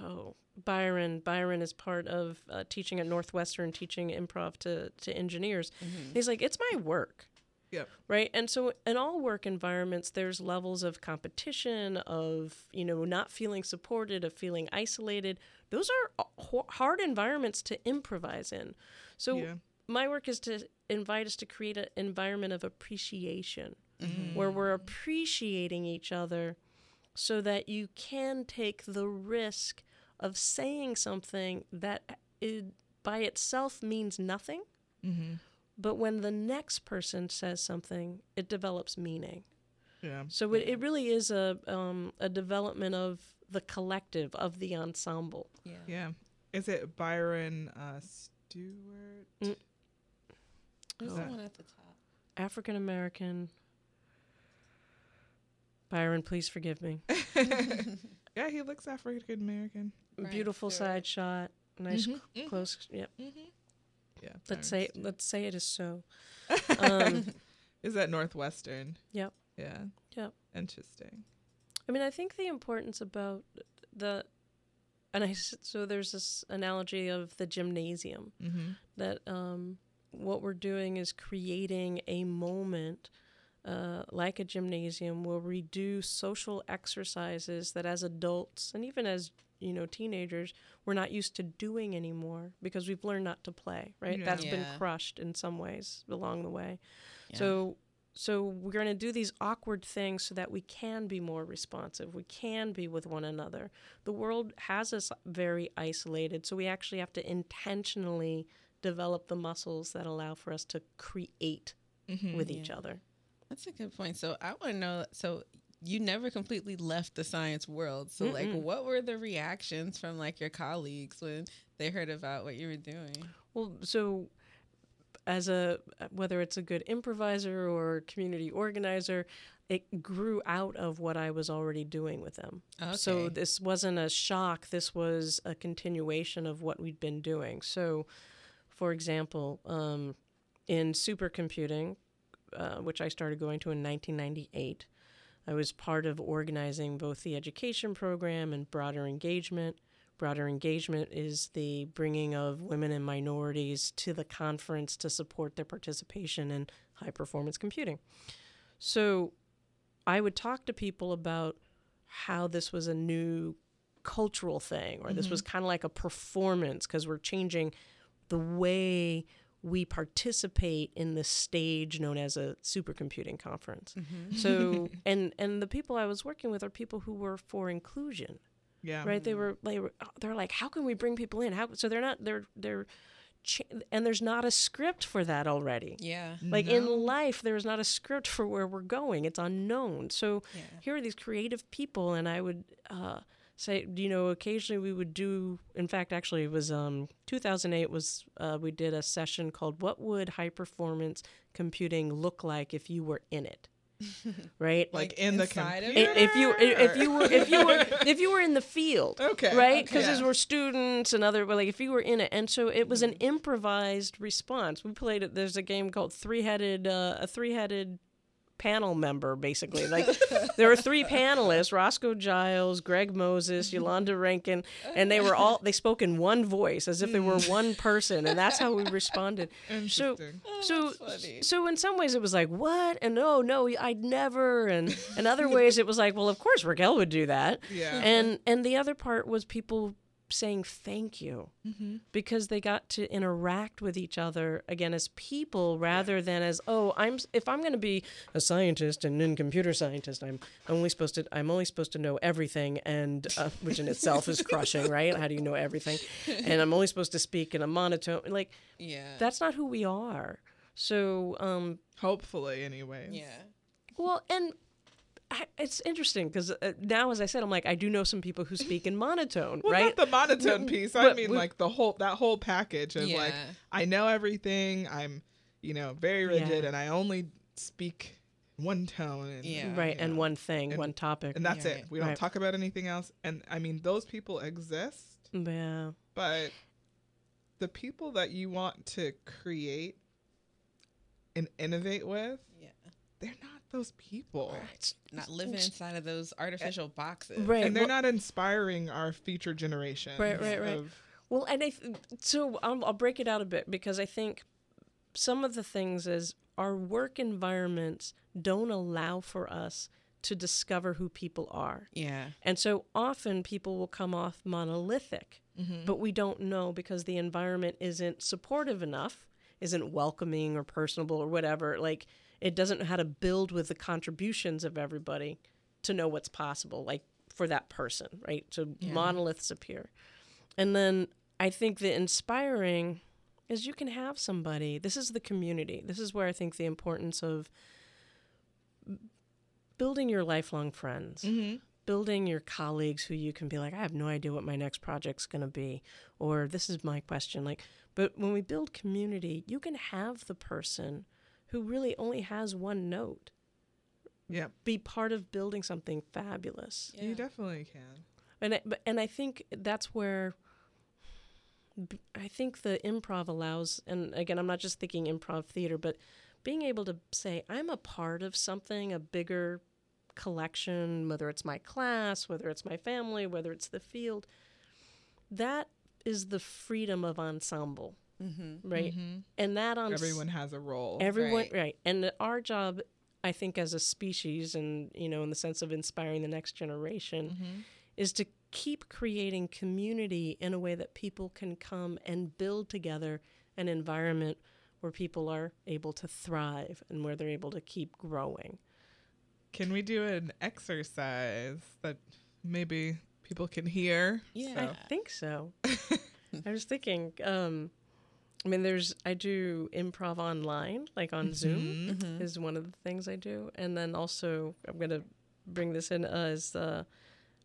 oh Byron. Byron is part of uh, teaching at Northwestern, teaching improv to to engineers. He's like, it's my work
Yeah.
right and so in all work environments there's levels of competition of you know not feeling supported of feeling isolated those are h- hard environments to improvise in so
Yeah.
My work is to invite us to create an environment of appreciation where we're appreciating each other so that you can take the risk of saying something that it, by itself means nothing
Mm-hmm.
but when the next person says something, it develops meaning.
Yeah.
So it, it really is a um, a development of the collective of the ensemble.
Yeah.
Yeah. Is it Byron uh, Stewart?
Mm.
Who's
Oh.
the one at the top?
African American. Byron, please forgive me.
yeah, he looks African American.
Right,
Beautiful
Stewart.
side shot, nice
Mhm,
c-
mhm.
close. Yep.
Yeah.
Let's say
Stewart.
let's say it is so. Um,
Is that Northwestern?
Yep.
Yeah.
Yep.
Interesting.
I mean, I think the importance about the, and I so there's this analogy of the gymnasium
Mm-hmm.
that um, what we're doing is creating a moment uh, like a gymnasium where we do social exercises that as adults and even as you know teenagers we're not used to doing anymore because we've learned not to play right
Yeah.
that's been crushed in some ways along the way
Yeah.
so so we're going to do these awkward things so that we can be more responsive we can be with one another the world has us very isolated so we actually have to intentionally develop the muscles that allow for us to create mm-hmm, with each other
That's a good point. So I want to know. So you never completely left the science world. So like,
Mm-mm.
what were the reactions from like your colleagues when they heard about what you were doing?
Well, so as a whether it's a good improviser or community organizer, it grew out of what I was already doing with them. So this wasn't a shock. This was a continuation of what we'd been doing. So, for example, um, in supercomputing, uh, which I started going to in 1998, I was part of organizing both the education program and broader engagement. Broader engagement is the bringing of women and minorities to the conference to support their participation in high performance computing. So I would talk to people about how this was a new cultural thing or this was kind of like a performance because we're changing the way we participate in the stage known as a supercomputing conference. So and and the people I was working with are people who were for inclusion
Yeah.
right they were they were they're like how can we bring people in how so they're not they're they're and there's not a script for that already
Yeah.
like
No.
in life there's not a script for where we're going it's unknown so
Yeah.
here are these creative people and i would uh, say you know occasionally we would do in fact actually it was um 2008 was uh, we did a session called what would high performance computing look like if you were in it? Right?
Like,
Like
in the
inside
computer.
If you if you were if you were if you were in the field
Okay,
right? because
okay.
these were students and other well, like if you were in it. And so it was an improvised response. We played it there's a game called three-headed uh, a three-headed panel member basically. Like there were three panelists roscoe giles greg moses yolanda rankin and they were all they spoke in one voice as if they were one person and that's how we responded. So so so in some ways it was like what? And no no i'd never. And in other ways it was like well of course raquel would do that.
Yeah.
and and the other part was people saying thank you because they got to interact with each other again as people rather than as oh i'm if i'm going to be a scientist and then computer scientist i'm only supposed to i'm only supposed to know everything and uh, which in itself is crushing right how do you know everything and i'm only supposed to speak in a monotone like
Yeah.
that's not who we are so um
Hopefully, anyway.
yeah.
well, and I, it's interesting because uh, now, as I said, I'm like, I do know some people who speak in monotone,
Well,
right?
not the monotone piece. I mean,
we-
like the whole that whole package of like I know everything. I'm, you know, very rigid,
Yeah.
and I only speak one tone. And,
Yeah.
right, and
know,
one thing,
and-
one topic.
and that's
Yeah,
it.
right.
We don't
Right.
talk about anything else. And I mean, those people exist,
yeah,
but the people that you want to create and innovate with,
Yeah.
they're not those people.
It's-
Not living inside of those artificial eh, boxes.
right.
And they're
well,
not inspiring our future generation.
Right, right, right. Well, and I th- so I'll, I'll break it out a bit because I think some of the things is our work environments don't allow for us to discover who people are.
Yeah.
And so often people will come off monolithic, mm-hmm. but we don't know because the environment isn't supportive enough, isn't welcoming or personable or whatever. Like it doesn't know how to build with the contributions of everybody to know what's possible, like for that person, right? So monoliths appear. And then I think the inspiring is you can have somebody. This is the community. This is where I think the importance of building your lifelong friends mm-hmm. building your colleagues who you can be like, I have no idea what my next project's going to be, or this is my question. Like, but when we build community, you can have the person who really only has one note
Yeah,
be part of building something fabulous.
you definitely can.
And I, but- and I think that's where I think the improv allows, and again, I'm not just thinking improv theater, but being able to say, I'm a part of something, a bigger collection, whether it's my class, whether it's my family, whether it's the field, that is the freedom of ensemble. Mm-hmm. right? Mm-hmm. And that on
Everyone has a role.
everyone
Right.
right. and our job i think as a species and you know in the sense of inspiring the next generation mm-hmm. is to keep creating community in a way that people can come and build together an environment where people are able to thrive and where they're able to keep growing
Can we do an exercise that maybe people can hear?
Yeah.
i think so i was thinking um i mean there's i do improv online like on zoom
Mm-hmm.
is one of the things I do. And then also, I'm going to bring this in as uh,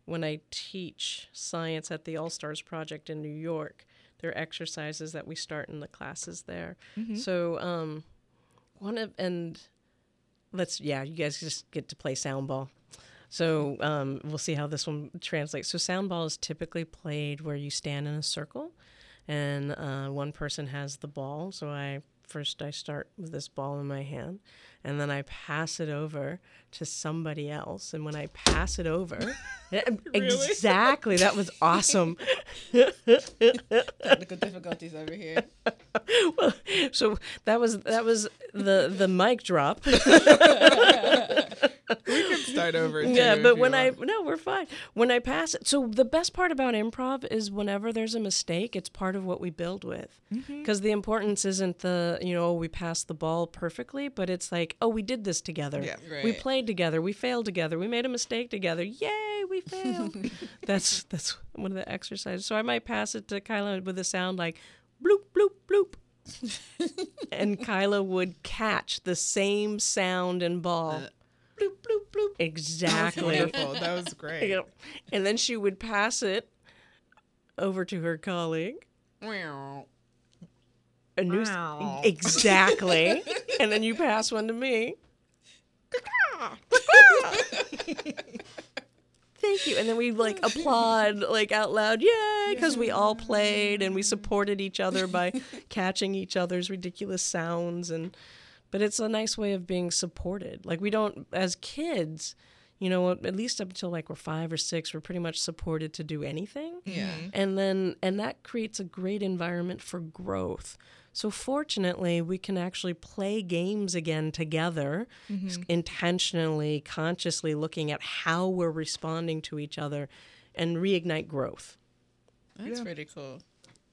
when I teach science at the All Stars Project in New York, there are exercises that we start in the classes there. So, um, one of, and let's, yeah, you guys just get to play sound ball. So um, we'll see how this one translates. So sound ball is typically played where you stand in a circle, and uh, one person has the ball. So I first I start with this ball in my hand, and then I pass it over to somebody else. And when I pass it over, exactly, that was awesome.
Technical difficulties over here.
so that was that was the the mic drop.
We can start over. Too,
Yeah, but when I no, we're fine. When I pass it, so the best part about improv is whenever there's a mistake, it's part of what we build with.
Mm-hmm.
Because the importance isn't the you know we passed the ball perfectly, but it's like oh we did this together.
Yeah.
We played together. We failed together. We made a mistake together. Yay, we failed. that's that's one of the exercises. So I might pass it to Kyla with a sound like bloop bloop bloop. and Kyla would catch the same sound and ball. Bloop bloop bloop. Exactly.
wonderful. That was great.
Yep. And then she would pass it over to her colleague.
Meow.
A new
Wow.
exactly. and then you pass one to me. Thank you. And then we like applaud like out loud, yay, because we all played and we supported each other by catching each other's ridiculous sounds and but it's a nice way of being supported. Like we don't as kids, you know, at least up until like we're 5 or 6, we're pretty much supported to do anything
Yeah. Mm-hmm.
and then and that creates a great environment for growth so fortunately we can actually play games again together mm-hmm. s- intentionally consciously looking at how we're responding to each other and reignite growth
That's
Yeah.
pretty cool.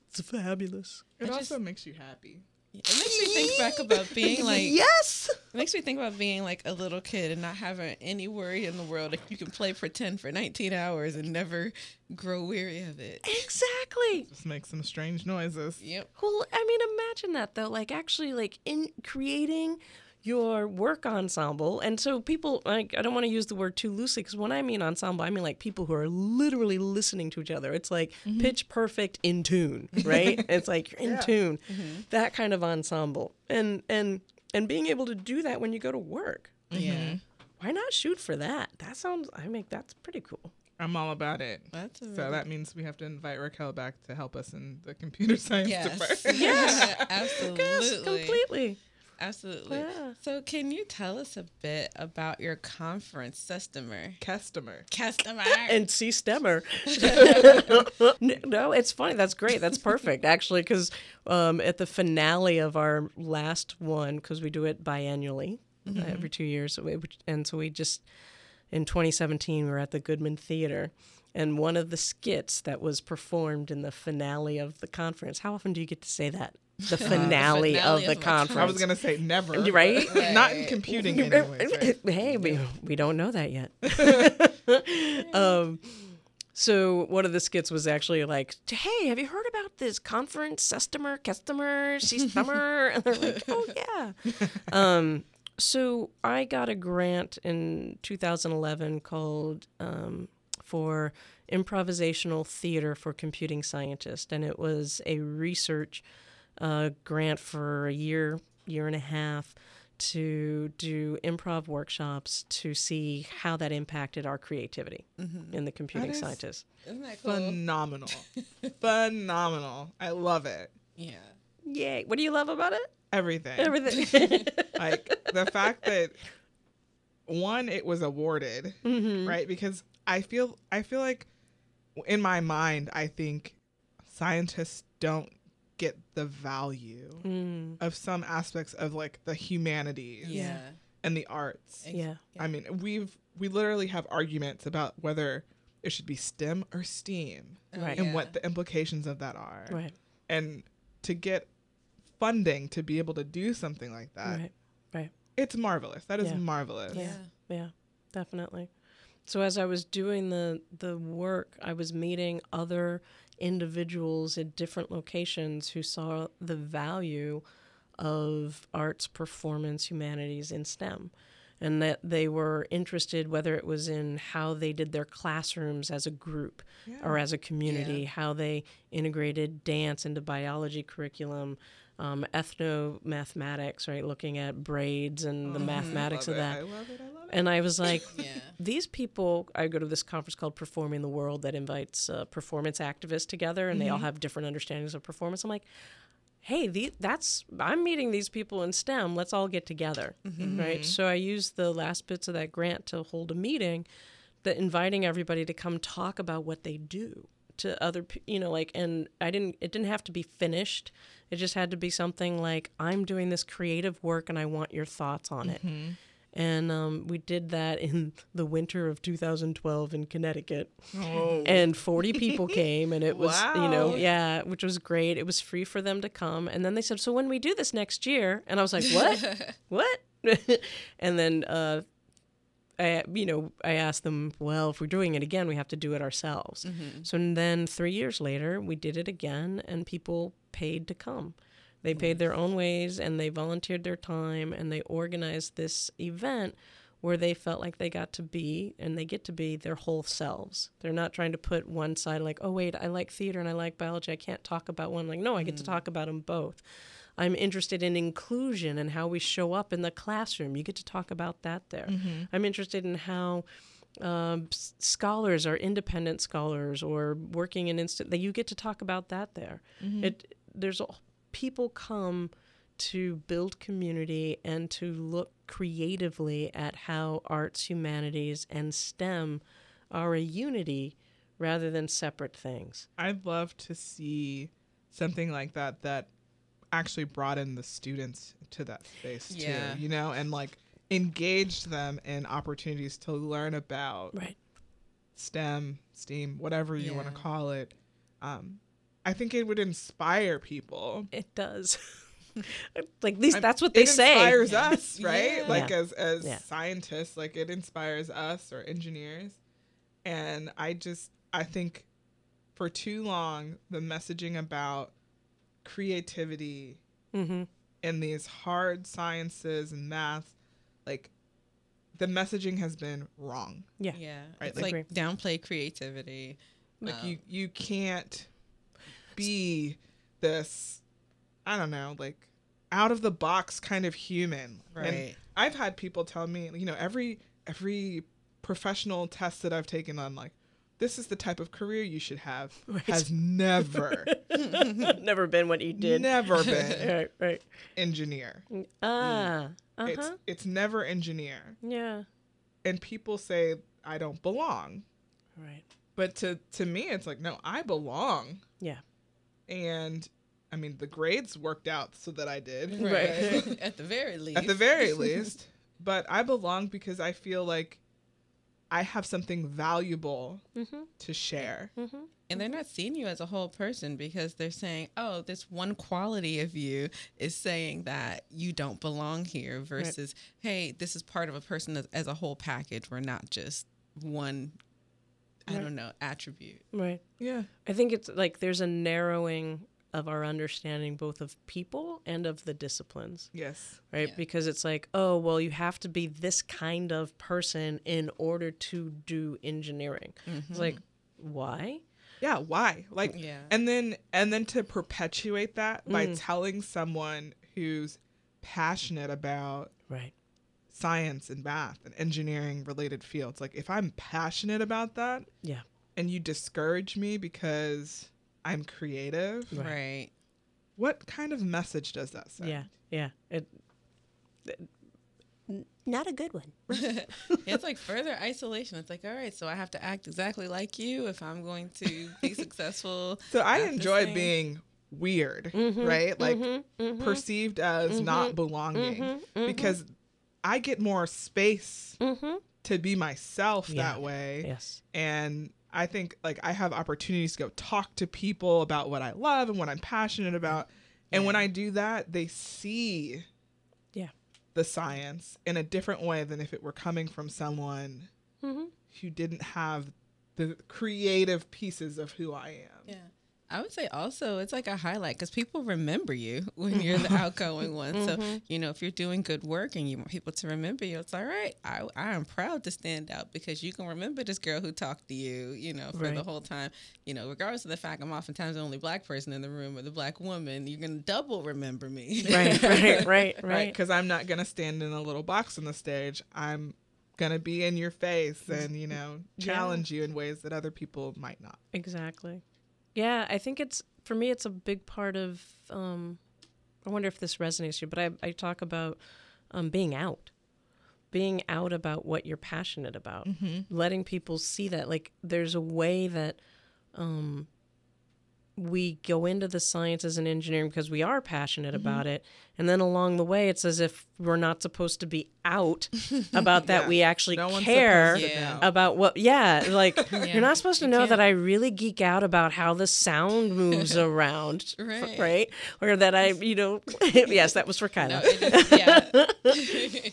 it's fabulous
It
I
also
just-
makes you happy.
It makes me think back about being like
yes
It makes me think about being like a little kid and not having any worry in the world if you can play pretend for 19 hours and never grow weary of it.
exactly
Just make some strange noises.
Yep.
well i mean imagine that though like actually like in creating your work ensemble and so people like i don't want to use the word too loosely because when i mean ensemble i mean like people who are literally listening to each other it's like mm-hmm. pitch perfect in tune right it's like you're in tune mm-hmm. that kind of ensemble and and and being able to do that when you go to work mm-hmm.
Yeah.
why not shoot for that that sounds i mean that's pretty cool
I'm all about it.
That's
So that means we have to invite Raquel back to help us in the computer science
Yes.
department.
Yeah. Absolutely.
yes completely
Absolutely.
Yeah.
So, can you tell us a bit about your conference, customer?
Customer.
Customer.
and see stemmer no it's funny that's great that's perfect actually because um, at the finale of our last one because we do it biannually uh, every two years so we, and so we just in 2017 we were at the goodman theater and one of the skits that was performed in the finale of the conference how often do you get to say that the finale,
finale
of
of
the conference
I was gonna say never,
Right?
but Not in computing, anyways. Right?
hey, we, we don't know that yet. um, so one of the skits was actually like, "Hey, have you heard about this conference, customer, customer, customer?" and they're like, "Oh yeah." Um, so I got a grant in 2011 called um, for improvisational theater for computing scientists, and it was a research uh, grant for a year, year and a half to do improv workshops to see how that impacted our creativity in the computing
That is-
scientists.
Isn't that cool?
Phenomenal. Phenomenal. I love it.
Yeah.
Yay! What do you love about it?
Everything.
Everything.
like the fact that one it was awarded
Mm-hmm.
right because i feel i feel like in my mind i think scientists don't get the value
Mm,
of some aspects of like the humanities
Yeah.
and the arts.
Ex-
yeah.
I mean, we've we literally have arguments about whether it should be STEM or STEAM
Oh,
Right.
and
yeah.
what the implications of that are.
Right.
And to get funding to be able to do something like that,
Right. Right.
it's marvelous. That is
Yeah.
marvelous.
Yeah.
Yeah, definitely. So as I was doing the the work, I was meeting other individuals at different locations who saw the value of arts, performance, humanities in STEM. And that they were interested whether it was in how they did their classrooms as a group or as a community,
Yeah.
how they integrated dance into biology curriculum, um, ethnomathematics, right? Looking at braids and the
Mhm.
mathematics
Love
of
it.
that.
I love it. I love it.
And I was like,
Yeah.
these people, I go to this conference called Performing the World that invites uh, performance activists together, and they all have different understandings of performance. I'm like, hey, the, that's I'm meeting these people in STEM. Let's all get together, right? So I used the last bits of that grant to hold a meeting, that inviting everybody to come talk about what they do to other, you know, like, and I didn't. It didn't have to be finished. It just had to be something like, I'm doing this creative work, and I want your thoughts on it and um, we did that in the winter of 2012 in Connecticut.
Oh.
And 40 people came, and it was, you know, yeah, which was great. It was free for them to come. And then they said, So when we do this next year? And I was like, What? what? and then, uh, I, you know, I asked them, well, if we're doing it again, we have to do it ourselves. Mm-hmm. So then three years later, we did it again, and people paid to come. They paid their own ways and they volunteered their time and they organized this event where they felt like they got to be and they get to be their whole selves. They're not trying to put one side like, oh, wait, I like theater and I like biology. I can't talk about one. Like, no, I get to mm. talk about them both. I'm interested in inclusion and how we show up in the classroom. You get to talk about that there. I'm interested in how um, scholars are independent scholars or working in instant that you get to talk about that there. It there's a, people come to build community and to look creatively at how arts, humanities, and STEM are a unity rather than separate things.
I'd love to see something like that that actually brought in the students to that space
Yeah.
too, you know, and like engaged them in opportunities to learn about
Right.
STEM, STEAM, whatever you want to call it. Um, I think it would inspire people.
It does. like at least
I'm-
that's what they
it
say.
inspires us, right?
Yeah.
Like
Yeah.
as as
Yeah.
scientists, like it inspires us or engineers. And I just I think for too long the messaging about creativity
hmm
in these hard sciences and math, like the messaging has been wrong.
Yeah.
Yeah.
Right,
It's
like-
like downplay creativity.
Like
Um,
you you can't be this I don't know, like out of the box kind of human. And
Right.
I've had people tell me, you know, every every professional test that I've taken on like this is the type of career you should have
Right.
has never
Never been what you did.
never been
right, right.
engineer.
Ah. Uh
It's
huh.
it's never engineer.
Yeah.
And people say I don't belong.
Right.
But to to me it's like no, I belong.
Yeah.
And I mean the grades worked out so that I did.
Right.
At the very least.
At the very least. But I belong because I feel like I have something valuable
Mm-hmm.
to share.
Mm-hmm.
And they're not seeing you as a whole person because they're saying, oh, this one quality of you is saying that you don't belong here versus, hey, this is part of a person as, as a whole package. We're not just one, I don't know, attribute.
Right.
Yeah.
I think it's like there's a narrowing of our understanding both of people and of the disciplines,
Yes.
right?
Yeah.
Because it's like, oh, well, you have to be this kind of person in order to do engineering. It's like, why?
Yeah, why? Like
Yeah.
and then and then to perpetuate that by
Mm.
telling someone who's passionate about
Right.
science and math and engineering related fields. Like if I'm passionate about that
Yeah.
and you discourage me because I'm creative,
Right.
Right.
what kind of message does that send?
Yeah. Yeah. It, n- not a good one.
it's like further isolation. It's like, all right, so I have to act exactly like you if I'm going to be successful.
So I
at this
enjoyed
thing.
being weird,
Mm-hmm,
right? Like perceived as not belonging
mm-hmm.
because I get more space
Mm-hmm.
to be myself
Yeah.
that way.
Yes.
And I think like I have opportunities to go talk to people about what I love and what I'm passionate about. And when I do that, they see
Yeah.
the science in a different way than if it were coming from someone
Mm-hmm.
who didn't have the creative pieces of who I am.
Yeah. I would say also it's like a highlight because people remember you when you're the outgoing one. So, mm-hmm. you know, if you're doing good work and you want people to remember you, it's all right. I, I am proud to stand out because you can remember this girl who talked to you, you know, for the whole time. You know, regardless of the fact I'm oftentimes the only black person in the room or the black woman, you're going to double remember me.
Right. Right. Right.
Right?
Right.
Because I'm not going to stand in a little box on the stage. I'm going to be in your face and, you know,
Yeah.
challenge you in ways that other people might not.
Exactly. Yeah, I think it's for me. It's a big part of. Um, I wonder if this resonates with you, but I, I talk about um, being out, being out about what you're passionate about, letting people see that. Like, there's a way that um, we go into the sciences and engineering because we are passionate mm-hmm. about it, and then along the way, it's as if we're not supposed to be out about that.
Yeah.
we actually
No
care
supposed to
Yeah.
know.
about what yeah like you're not supposed to
You
know that
can't.
i really geek out about how the sound moves around
Right.
right or that i you know yes that was for kyla
No, it is, yeah.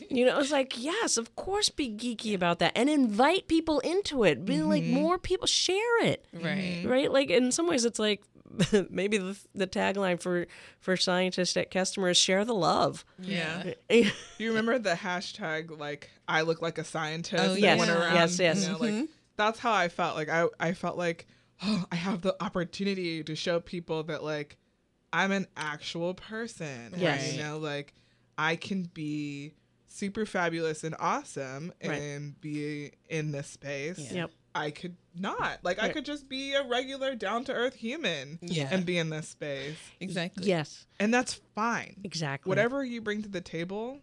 you know it's like yes of course be geeky about that and invite people into it be like mm-hmm. more people share it
right.
right like in some ways it's like maybe the, the tagline for for scientists at customer is share the love
Yeah.
yeah
You remember the hashtag like I look like a scientist
Oh,
yes.
went around?
Yes, yes.
You know, like mm-hmm. that's how I felt. Like I I felt like oh, I have the opportunity to show people that like I'm an actual person.
Yes.
You know, like I can be super fabulous and awesome
Right.
and be in this space.
Yeah.
yep
I could not. Like I could just be a regular down to earth human
Yeah.
and be in this space.
Exactly.
yes
And that's fine.
exactly
Whatever you bring to the table,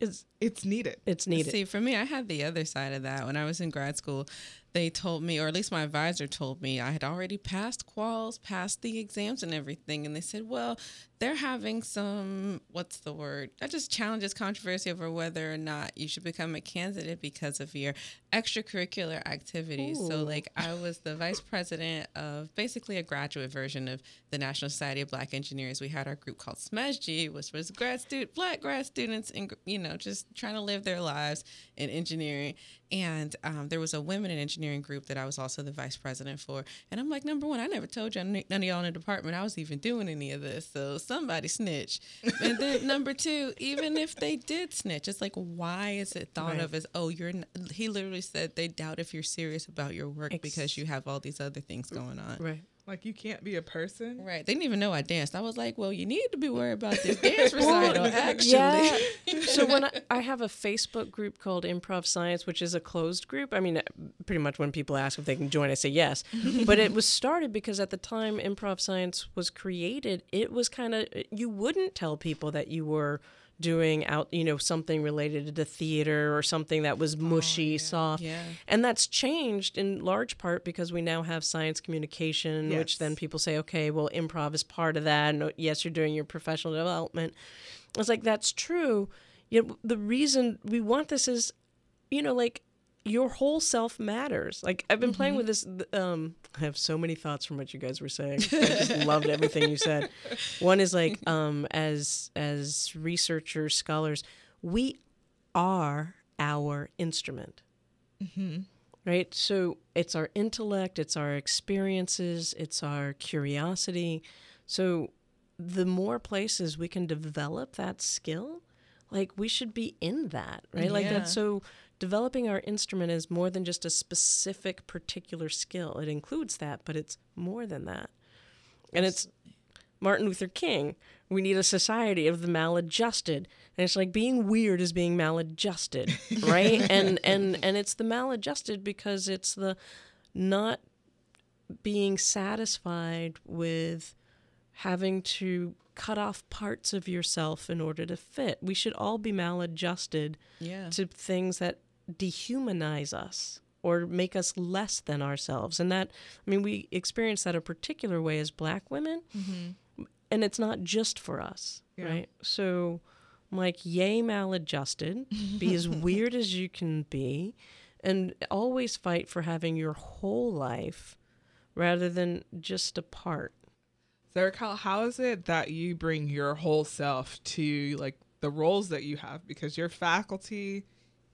is
it's needed.
it's needed
See, for me, I had the other side of that. When I was in grad school, they told me, or at least my advisor told me, I had already passed quals, passed the exams and everything. And they said, well, they're having some, what's the word? That just challenges controversy over whether or not you should become a candidate because of your extracurricular activities. So, like, I was the vice president of basically a graduate version of the National Society of Black Engineers. We had our group called SMESG, which was grad student, black grad students, and you know, just trying to live their lives in engineering. And um, there was a women in engineering group that I was also the vice president for. And I'm like, number one, I never told you none of y'all in the department I was even doing any of this. So somebody snitch. and then number two, even if they did snitch, it's like, why is it thought
Right.
of as, oh, you're? N-? He literally said they doubt if you're serious about your work
Ex-
because you have all these other things going on.
right
Like you can't be a person.
Right. They didn't even know I danced. I was like, well, you need to be worried about this dance recital, actually.
Yeah. so when I, I have a Facebook group called Improv Science, which is a closed group. I mean, pretty much when people ask if they can join, I say yes. but it was started because at the time Improv Science was created, it was kind of you wouldn't tell people that you were doing out, you know, something related to the theater or something that was oh, mushy, soft.
Yeah.
And that's changed in large part because we now have science communication,
Yes.
which then people say, okay, well, improv is part of that. And yes, you're doing your professional development. It's like, that's true. Yet the reason we want this is, you know, like your whole self matters. Like I've been playing with this. Um, I have so many thoughts from what you guys were saying. I just loved everything you said. One is like, um, as as researchers, scholars, we are our instrument mm-hmm. right? So it's our intellect, it's our experiences, it's our curiosity. So the more places we can develop that skill, like we should be in that, right? Like
Yeah.
that. So developing our instrument is more than just a specific particular skill. It includes that, but it's more than that. And it's Martin Luther King. We need a society of the maladjusted. And it's like being weird is being maladjusted, right? and and and it's the maladjusted because it's the not being satisfied with having to cut off parts of yourself in order to fit. We should all be maladjusted
Yeah.
to things that dehumanize us or make us less than ourselves. And that, I mean, we experience that a particular way as black women. Mm-hmm. and it's not just for us,
Yeah.
right? So I'm like, yay, maladjusted, be as weird as you can be, and always fight for having your whole life rather than just a part.
So, Raquel, how is it that you bring your whole self to like the roles that you have? Because you're faculty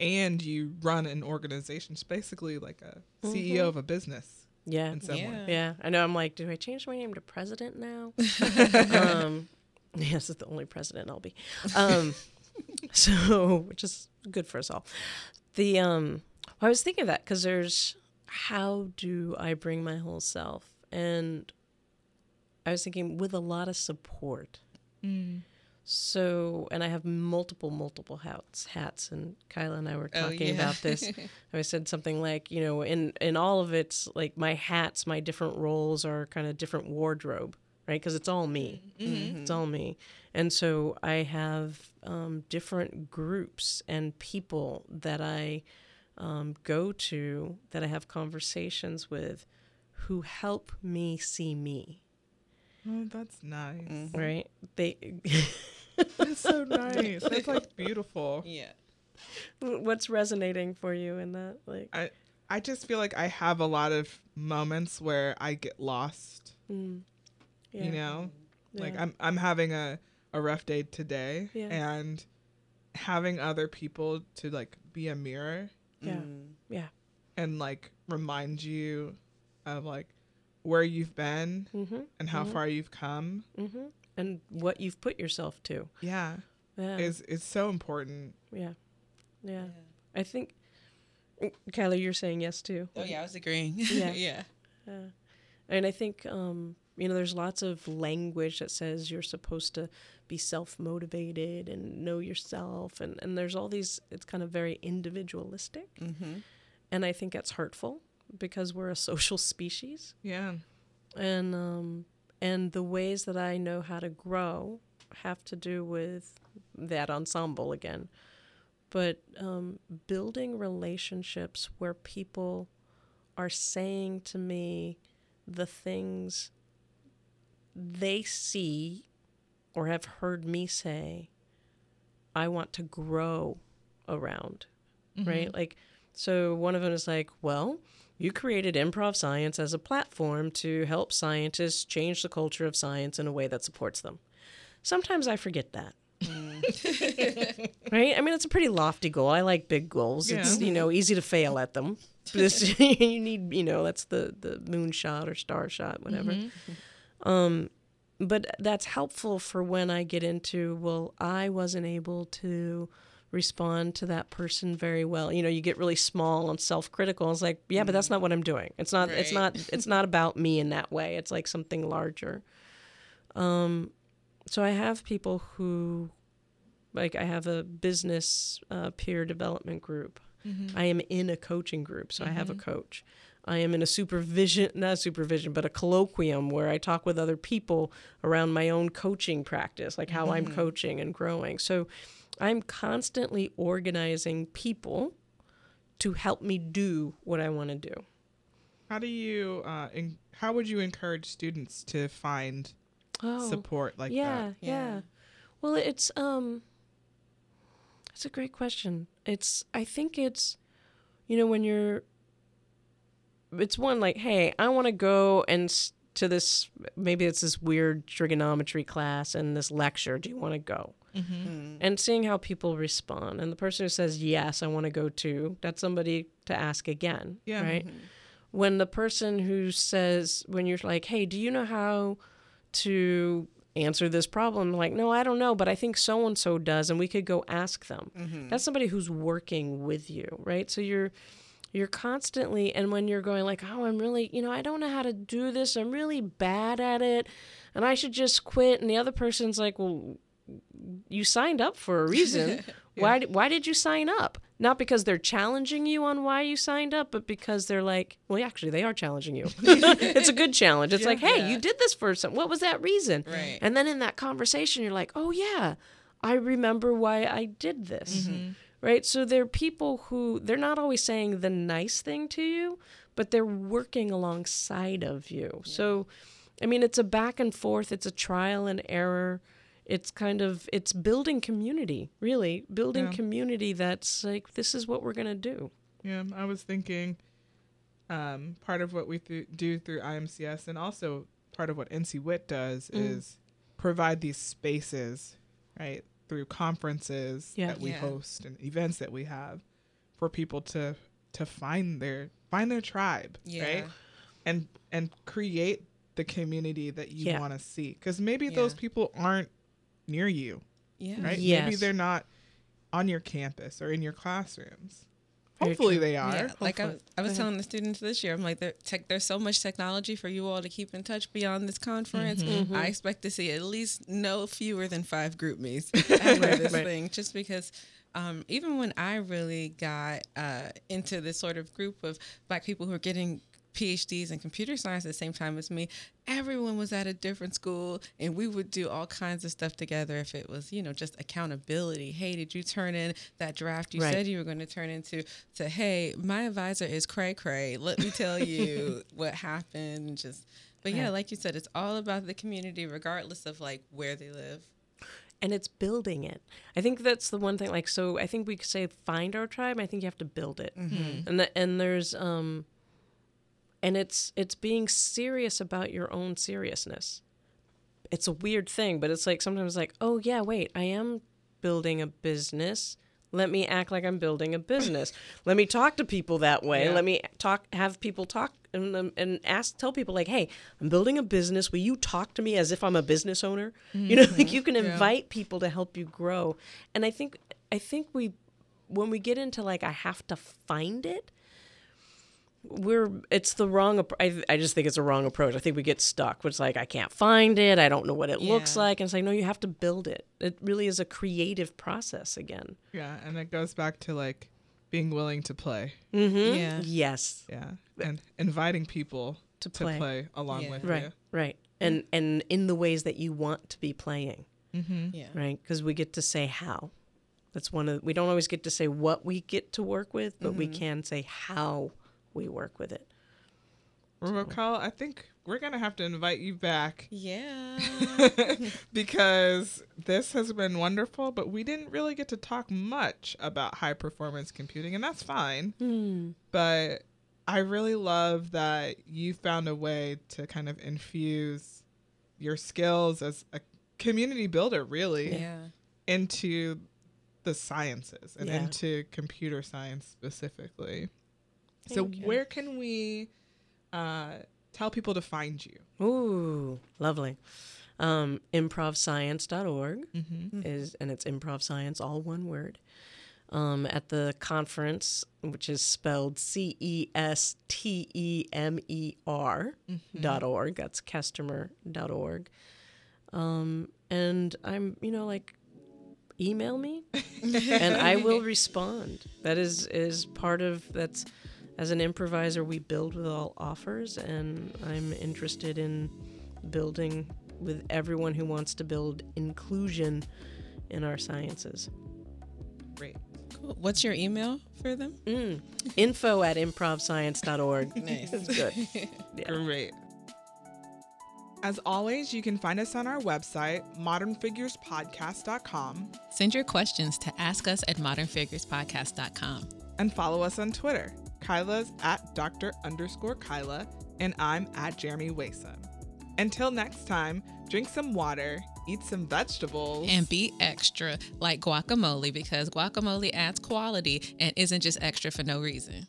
and you run an organization. It's basically like a CEO of a business
Yeah.
in some way.
Yeah.
Yeah, I know. I'm like, do I change my name to president now? um, yes, it's the only president I'll be. Um, so, which is good for us all. The um, I was thinking of that because there's how do I bring my whole self, and I was thinking with a lot of support.
Mm.
So, and I have multiple, multiple hats, hats, and Kyla and I were
Oh,
talking
yeah.
about this. I said something like, you know, in in all of its like my hats, my different roles are kind of different wardrobe, right? Because it's all me. It's all me, and so I have um, different groups and people that I um, go to that I have conversations with, who help me see me.
Oh, that's nice.
Right? They.
That's so nice. That's like beautiful.
yeah.
What's resonating for you in that? Like,
I I just feel like I have a lot of moments where I get lost.
mm, yeah,
You know, like. I'm I'm having a a rough day today,
Yeah.
and having other people to like be a mirror
yeah,
Mm.
yeah,
and like remind you of like where you've been
mm-hmm,
and how far you've come.
mm-hmm. and what you've put yourself to.
Yeah,
Yeah,
is is so important.
yeah, yeah. I think, Kyla, you're saying yes too.
Oh yeah, I was agreeing.
Yeah.
yeah.
Yeah. And I think, um, you know, there's lots of language that says you're supposed to be self motivated and know yourself. And, and there's all these, it's kind of very individualistic.
Mm-hmm.
And I think that's hurtful because we're a social species.
Yeah,
And, um, and the ways that I know how to grow have to do with that ensemble again. But um, building relationships where people are saying to me the things they see or have heard me say, I want to grow around, right? Like, so one of them is like, well, you created improv science as a platform to help scientists change the culture of science in a way that supports them. Sometimes I forget that. Mm. right? I mean, it's a pretty lofty goal. I like big goals. It's, you know, mm-hmm. easy to fail at them. This, you need, you know, that's the, the moon shot or star shot, whatever. Mm-hmm. Um, but that's helpful for when I get into, well, I wasn't able to respond to that person very well. You know, you get really small and self-critical. It's like, yeah, but that's not what I'm doing. It's not it's not it's not about me in that way. It's like something larger. Um so I have people who like I have a business uh, peer development group. I am in a coaching group, so I have a coach. I am in a supervision, not supervision, but a colloquium where I talk with other people around my own coaching practice, like how I'm coaching and growing. So I'm constantly organizing people to help me do what I want to do.
how do you uh, en- how would you encourage students to find
Oh,
support like
yeah,
that?
yeah,
Yeah.
Well, it's um, it's a great question. It's I think it's, you know, when you're. It's one like, hey, I want to go and s- to this. Maybe it's this weird trigonometry class and this lecture. Do you want to go?
Mm.
And seeing how people respond, and the person who says yes, I want to go too. That's somebody to ask again.
Yeah.
Right. Mm-hmm. When the person who says, when you're like, hey, do you know how to answer this problem like no i don't know but i think so and so does and we could go ask them that's somebody who's working with you right so you're you're constantly and when you're going like oh i'm really you know i don't know how to do this i'm really bad at it and i should just quit and the other person's like well you signed up for a reason. Why why did you sign up? Not because they're challenging you on why you signed up but because they're like well actually they are challenging you. It's a good challenge. It's like hey
Yeah.
you did this for some what was that reason?
Right.
and then in that conversation you're like oh yeah i remember why i did this. Mm-hmm. Right? So they're people who they're not always saying the nice thing to you but they're working alongside of you. So I mean, it's a back and forth, it's a trial and error. It's kind of it's building community, really. Building
Yeah.
community that's like this is what we're going to do.
Yeah, I was thinking um, part of what we th- do through iAAMCS and also part of what NCWIT does
Mm.
is provide these spaces, right, through conferences
Yeah.
that we
Yeah.
host and events that we have for people to to find their find their tribe,
Yeah.
right? And and create the community that you
Yeah.
want to see cuz maybe those people aren't near you,
Yeah.
right? Maybe they're not on your campus or in your classrooms. Hopefully they are.
Yeah, like I,
hopefully.
I was telling the students this year, I'm like, tech, there's so much technology for you all to keep in touch beyond this conference.
Mhm.
I expect to see at least no fewer than five group meets after this
Right.
thing, just because. Um, even when I really got uh, into this sort of group of black people who are getting PhDs in computer science at the same time as me, everyone was at a different school and we would do all kinds of stuff together if it was, you know, just accountability. Hey, did you turn in that draft you
Right.
said you were going to turn into? To, hey, my advisor is cray cray. Let me tell you what happened. Just, but yeah, like you said, it's all about the community, regardless of like where they live.
and it's building it. I think that's the one thing. Like, so I think we could say find our tribe. I think you have to build it, and the, and there's um, and it's it's being serious about your own seriousness. It's a weird thing, but it's like sometimes like, oh yeah, wait, I am building a business. Let me act like I'm building a business. Let me talk to people that way.
Yeah.
Let me talk, have people talk and um, and ask, tell people like, hey, I'm building a business. Will you talk to me as if I'm a business owner? You know, like you can invite people to help you grow. And I think I think we when we get into like I have to find it, we're it's the wrong. I I just think it's a wrong approach. I think we get stuck. It's like I can't find it. I don't know what it looks like. And it's like no, you have to build it. It really is a creative process again.
Yeah, and it goes back to like being willing to play.
Mm-hmm.
Yeah.
Yes.
Yeah, and inviting people
To
to
play.
play, along
Yeah.
with
Right. Right. And and in the ways that you want to be playing.
Mm-hmm.
Yeah.
right? Because we get to say how. That's one of we don't always get to say what we get to work with, but we can say how we work with it.
Kyle, I think we're gonna have to invite you back
Yeah.
because this has been wonderful, but we didn't really get to talk much about high performance computing, and that's fine.
Hmm.
But I really love that you found a way to kind of infuse your skills as a community builder, really,
yeah.
into the sciences and
Yeah.
into computer science specifically. So,
you.
where can we uh, tell people to find you?
Ooh, lovely. Um, improvscience.org
Mm-hmm.
is, and it's improv science, all one word. Um, at the conference, which is spelled C E S T E M E R dot org. That's customer dot org. Um, and I'm, you know, like, email me, and I will respond. That is is part of that's as an improviser we build with all offers, and I'm interested in building with everyone who wants to build inclusion in our sciences.
Great.
Cool. What's your email for them?
Mm. Info at improvscience.org.
Nice.
That's good. Yeah.
Great. As always, you can find us on our website, modernfigurespodcast.com,
Send your questions to ask us at modernfigurespodcast.com.
and follow us on Twitter. Kyla's at Dr. underscore Kyla, and I'm at Jeremy Waisome. Until next time, drink some water, eat some vegetables,
And be extra like guacamole because guacamole adds quality and isn't just extra for no reason.